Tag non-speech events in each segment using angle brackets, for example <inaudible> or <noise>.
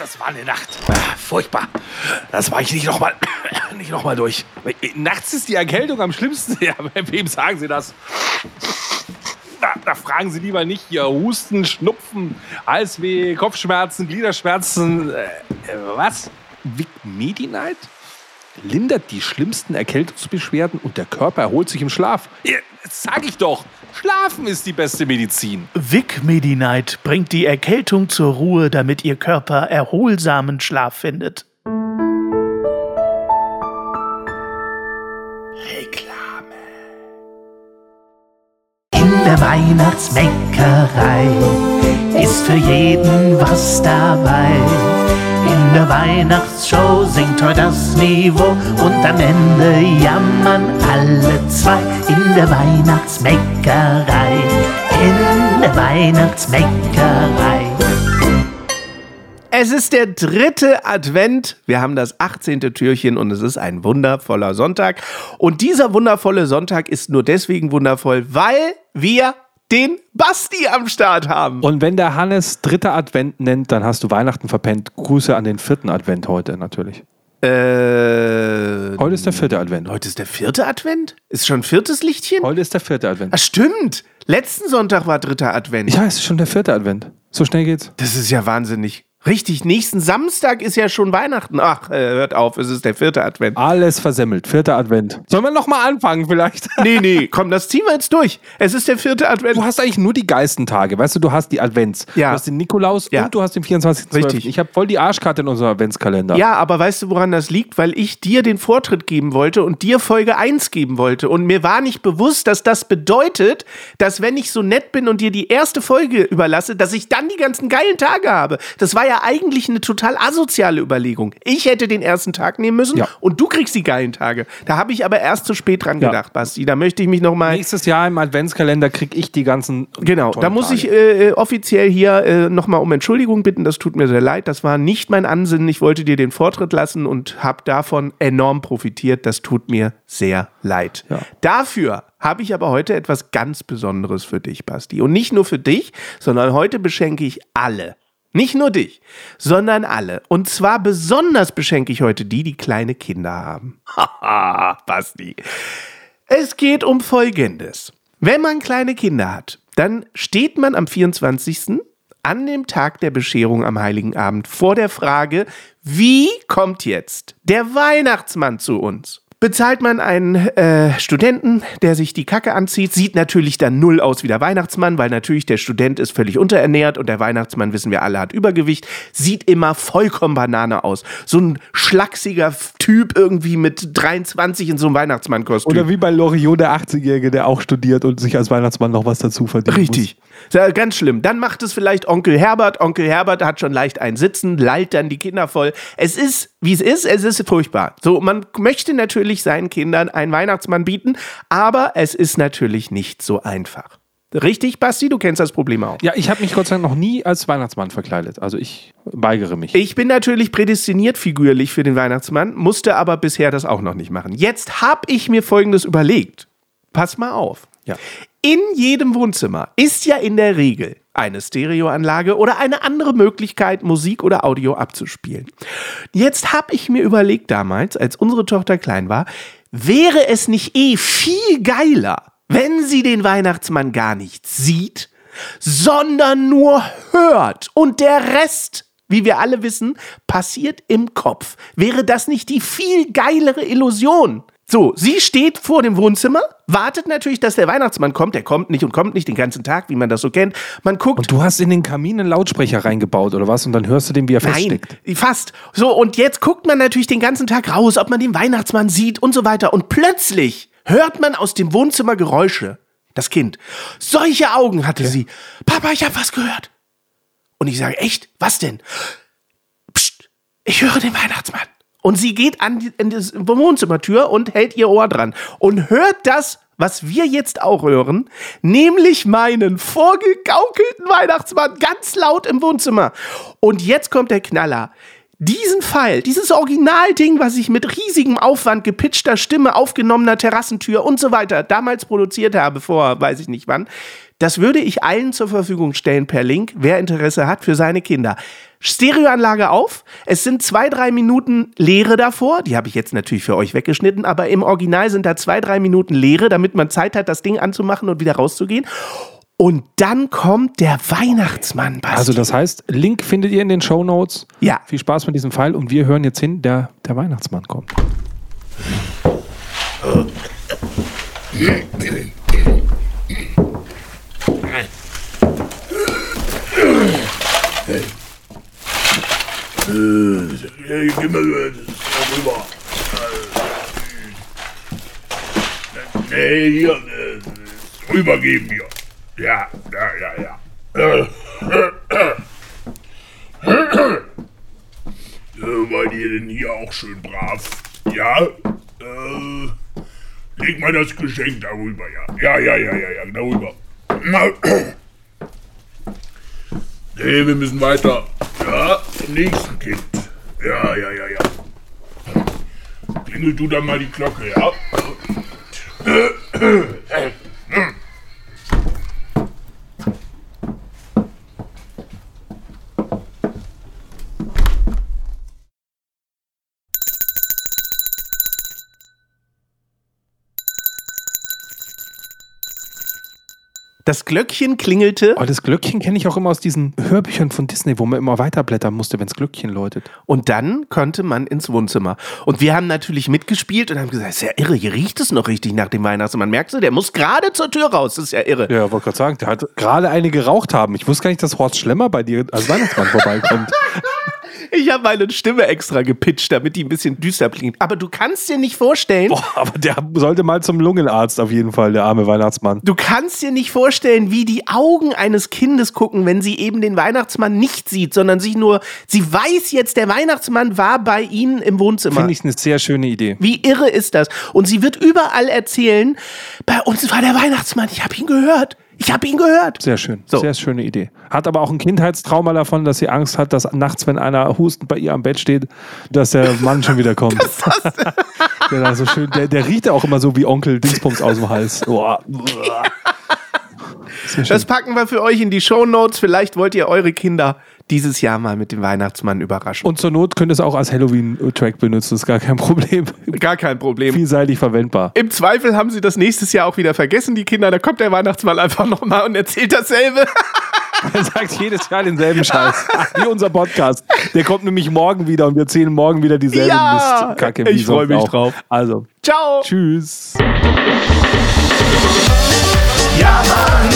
das war eine Nacht. Ah, furchtbar. Das war ich nicht nochmal <coughs> nicht noch durch. Nachts ist die Erkältung am schlimmsten. <laughs> Ja, wem sagen Sie das? Da, da, fragen Sie lieber nicht hier Husten, Schnupfen, Halsweh, Kopfschmerzen, Gliederschmerzen. Äh, was? Vic Medi-Night? Lindert die schlimmsten Erkältungsbeschwerden und der Körper erholt sich im Schlaf. Ja, sag ich doch. Schlafen ist die beste Medizin. Vic Medi-Night bringt die Erkältung zur Ruhe, damit Ihr Körper erholsamen Schlaf findet. Reklame. In der Weihnachtsbäckerei ist für jeden was dabei. In der Weihnachtsshow singt heute das Niveau und am Ende jammern alle zwei. In der Weihnachtsbäckerei, in der Weihnachtsbäckerei. Es ist der dritte Advent. Wir haben das 18. Türchen und es ist ein wundervoller Sonntag. Und dieser wundervolle Sonntag ist nur deswegen wundervoll, weil wir den Basti am Start haben. Und wenn der Hannes dritter Advent nennt, dann hast du Weihnachten verpennt. Grüße an den vierten Advent heute natürlich. Äh, heute ist der vierte Advent. Heute ist der vierte Advent? Ist schon viertes Lichtchen? Heute ist der vierte Advent. Ach, stimmt. Letzten Sonntag war dritter Advent. Ja, es ist schon der vierte Advent. So schnell geht's. Das ist ja wahnsinnig. Richtig, nächsten Samstag ist ja schon Weihnachten. Ach, äh, hört auf, es ist der vierte Advent. Alles versemmelt, vierter Advent. Sollen wir nochmal anfangen vielleicht? <laughs> Nee, nee, komm, das ziehen wir jetzt durch. Es ist der vierte Advent. Du hast eigentlich nur die Geistentage, weißt du, du hast die Advents. Ja. Du hast den Nikolaus Ja. und du hast den 24. Richtig. Ich habe voll die Arschkarte in unserem Adventskalender. Ja, aber weißt du, woran das liegt? Weil ich dir den Vortritt geben wollte und dir Folge 1 geben wollte. Und mir war nicht bewusst, dass das bedeutet, dass wenn ich so nett bin und dir die erste Folge überlasse, dass ich dann die ganzen geilen Tage habe. Das war ja eigentlich eine total asoziale Überlegung. Ich hätte den ersten Tag nehmen müssen Ja. und du kriegst die geilen Tage. Da habe ich aber erst zu spät dran Ja. gedacht, Basti. Da möchte ich mich nochmal. Nächstes Jahr im Adventskalender krieg ich die ganzen. Genau, da muss Tage. ich äh, offiziell hier äh, nochmal um Entschuldigung bitten. Das tut mir sehr leid. Das war nicht mein Ansinnen. Ich wollte dir den Vortritt lassen und habe davon enorm profitiert. Das tut mir sehr leid. Ja. Dafür habe ich aber heute etwas ganz Besonderes für dich, Basti. Und nicht nur für dich, sondern heute beschenke ich alle. Nicht nur dich, sondern alle. Und zwar besonders beschenke ich heute die, die kleine Kinder haben. Haha, <laughs> Basti. Es geht um Folgendes. Wenn man kleine Kinder hat, dann steht man am 24. an dem Tag der Bescherung am Heiligen Abend vor der Frage, wie kommt jetzt der Weihnachtsmann zu uns? Bezahlt man einen äh, Studenten, der sich die Kacke anzieht, sieht natürlich dann null aus wie der Weihnachtsmann, weil natürlich der Student ist völlig unterernährt und der Weihnachtsmann, wissen wir alle, hat Übergewicht, sieht immer vollkommen Banane aus. So ein schlachsiger Typ irgendwie mit 23 in so einem Weihnachtsmannkostüm. Oder wie bei Loriot, der 80-Jährige, der auch studiert und sich als Weihnachtsmann noch was dazu verdient. Richtig. Ja, ganz schlimm. Dann macht es vielleicht Onkel Herbert. Onkel Herbert hat schon leicht ein Sitzen, lallt dann die Kinder voll. Es ist, wie es ist, es ist furchtbar. So, man möchte natürlich seinen Kindern einen Weihnachtsmann bieten, aber es ist natürlich nicht so einfach. Richtig, Basti? Du kennst das Problem auch. Ja, ich habe mich Gott sei Dank noch nie als Weihnachtsmann verkleidet. Also ich weigere mich. Ich bin natürlich prädestiniert figürlich für den Weihnachtsmann, musste aber bisher das auch noch nicht machen. Jetzt habe ich mir Folgendes überlegt. Pass mal auf. Ja. In jedem Wohnzimmer ist ja in der Regel eine Stereoanlage oder eine andere Möglichkeit, Musik oder Audio abzuspielen. Jetzt habe ich mir überlegt damals, als unsere Tochter klein war, wäre es nicht eh viel geiler, wenn sie den Weihnachtsmann gar nicht sieht, sondern nur hört und der Rest wie wir alle wissen, passiert im Kopf. Wäre das nicht die viel geilere Illusion? So, sie steht vor dem Wohnzimmer, wartet natürlich, dass der Weihnachtsmann kommt. Der kommt nicht und kommt nicht den ganzen Tag, wie man das so kennt. Man guckt. Und du hast in den Kamin einen Lautsprecher reingebaut oder was? Und dann hörst du den, wie er Nein, feststeckt. fast. So, und jetzt guckt man natürlich den ganzen Tag raus, ob man den Weihnachtsmann sieht und so weiter. Und plötzlich hört man aus dem Wohnzimmer Geräusche. Das Kind. Solche Augen hatte sie. Papa, ich habe was gehört. Und ich sage, echt? Was denn? Psst, ich höre den Weihnachtsmann. Und sie geht an die, an die Wohnzimmertür und hält ihr Ohr dran und hört das, was wir jetzt auch hören, nämlich meinen vorgegaukelten Weihnachtsmann ganz laut im Wohnzimmer. Und jetzt kommt der Knaller. Diesen Pfeil, dieses Originalding, was ich mit riesigem Aufwand gepitchter Stimme, aufgenommener Terrassentür und so weiter damals produziert habe, vor weiß ich nicht wann, das würde ich allen zur Verfügung stellen per Link, wer Interesse hat für seine Kinder. Stereoanlage auf. Es sind zwei, drei Minuten Leere davor. Die habe ich jetzt natürlich für euch weggeschnitten, aber im Original sind da zwei, drei Minuten Leere, damit man Zeit hat, das Ding anzumachen und wieder rauszugehen. Und dann kommt der Weihnachtsmann. Basti. Also das heißt, Link findet ihr in den Show Notes. Ja. Viel Spaß mit diesem Pfeil und wir hören jetzt hin, der, der Weihnachtsmann kommt. Gib mir das rüber. Nee, hier, äh, rübergeben hier. Ja, ja, ja, ja. Äh, Seid ihr denn hier auch schön brav? Ja? Äh, leg mal das Geschenk darüber, ja. Ja, ja, ja, ja, ja, darüber. <clears throat> Nee, wir müssen weiter. Ja, nächsten Kind. Ja, ja, ja, ja. Klingel du dann mal die Glocke, ja? <clears throat> Das Glöckchen klingelte Oh, das Glöckchen kenne ich auch immer aus diesen Hörbüchern von Disney, wo man immer weiterblättern musste, wenn das Glöckchen läutet. und dann konnte man ins Wohnzimmer. Und wir haben natürlich mitgespielt und haben gesagt, ist ja irre, hier riecht es noch richtig nach dem Weihnachtsmann. Merkst du, der muss gerade zur Tür raus, das ist ja irre. Ja, wollte gerade sagen, der hat gerade eine geraucht haben. Ich wusste gar nicht, dass Horst Schlemmer bei dir als Weihnachtsmann vorbeikommt. <laughs> Ich habe meine Stimme extra gepitcht, damit die ein bisschen düster klingt. Aber du kannst dir nicht vorstellen, Boah, aber der sollte mal zum Lungenarzt auf jeden Fall, der arme Weihnachtsmann. du kannst dir nicht vorstellen, wie die Augen eines Kindes gucken, wenn sie eben den Weihnachtsmann nicht sieht, sondern sich nur, sie weiß jetzt, der Weihnachtsmann war bei ihnen im Wohnzimmer. Finde ich eine sehr schöne Idee. Wie irre ist das? Und sie wird überall erzählen, bei uns war der Weihnachtsmann, ich habe ihn gehört. Ich habe ihn gehört. Sehr schön. So. Sehr schöne Idee. Hat aber auch ein Kindheitstrauma davon, dass sie Angst hat, dass nachts, wenn einer hustend bei ihr am Bett steht, dass der Mann schon wieder kommt. <laughs> der, da <laughs> so schön, der, der riecht ja auch immer so wie Onkel Dingsbums aus dem Hals. <laughs> Boah. Das packen wir für euch in die Shownotes. Vielleicht wollt ihr eure Kinder dieses Jahr mal mit dem Weihnachtsmann überraschen. Und zur Not könnt ihr es auch als Halloween-Track benutzen, ist gar kein Problem. Gar kein Problem. Vielseitig verwendbar. Im Zweifel haben sie das nächstes Jahr auch wieder vergessen, die Kinder. Da kommt der Weihnachtsmann einfach nochmal und erzählt dasselbe. <laughs> Er sagt jedes Jahr denselben Scheiß. Wie unser Podcast. Der kommt nämlich morgen wieder und wir erzählen morgen wieder dieselbe Ja, Mistkacke. ich freu sonst mich auch. drauf. Also, Ciao. tschüss. Ja, Mann.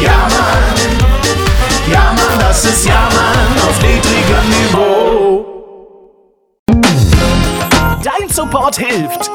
Ja, Mann. Ja, Mann, das ist Ja, Mann auf niedrigem Niveau. Support hilft.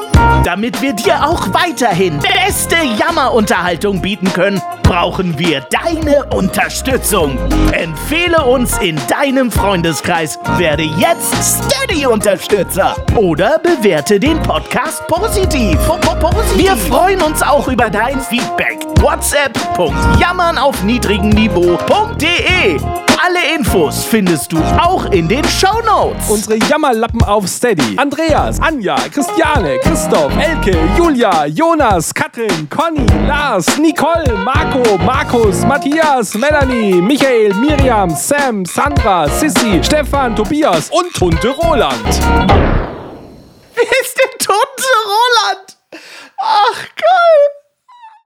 Damit wir dir auch weiterhin beste Jammerunterhaltung bieten können, brauchen wir deine Unterstützung. Empfehle uns in deinem Freundeskreis, werde jetzt Steady-Unterstützer oder bewerte den Podcast positiv. Po- po- positiv. Wir freuen uns auch über dein Feedback. WhatsApp.jammern auf niedrigem Niveau.de. Alle Infos findest du auch in den Shownotes. Unsere Jammerlappen auf Steady. Andreas, Anja, Christiane, Christoph, Elke, Julia, Jonas, Katrin, Conny, Lars, Nicole, Marco, Markus, Matthias, Melanie, Michael, Miriam, Sam, Sandra, Sissy, Stefan, Tobias und Tunte Roland. Wer ist der tote Roland? Ach, geil.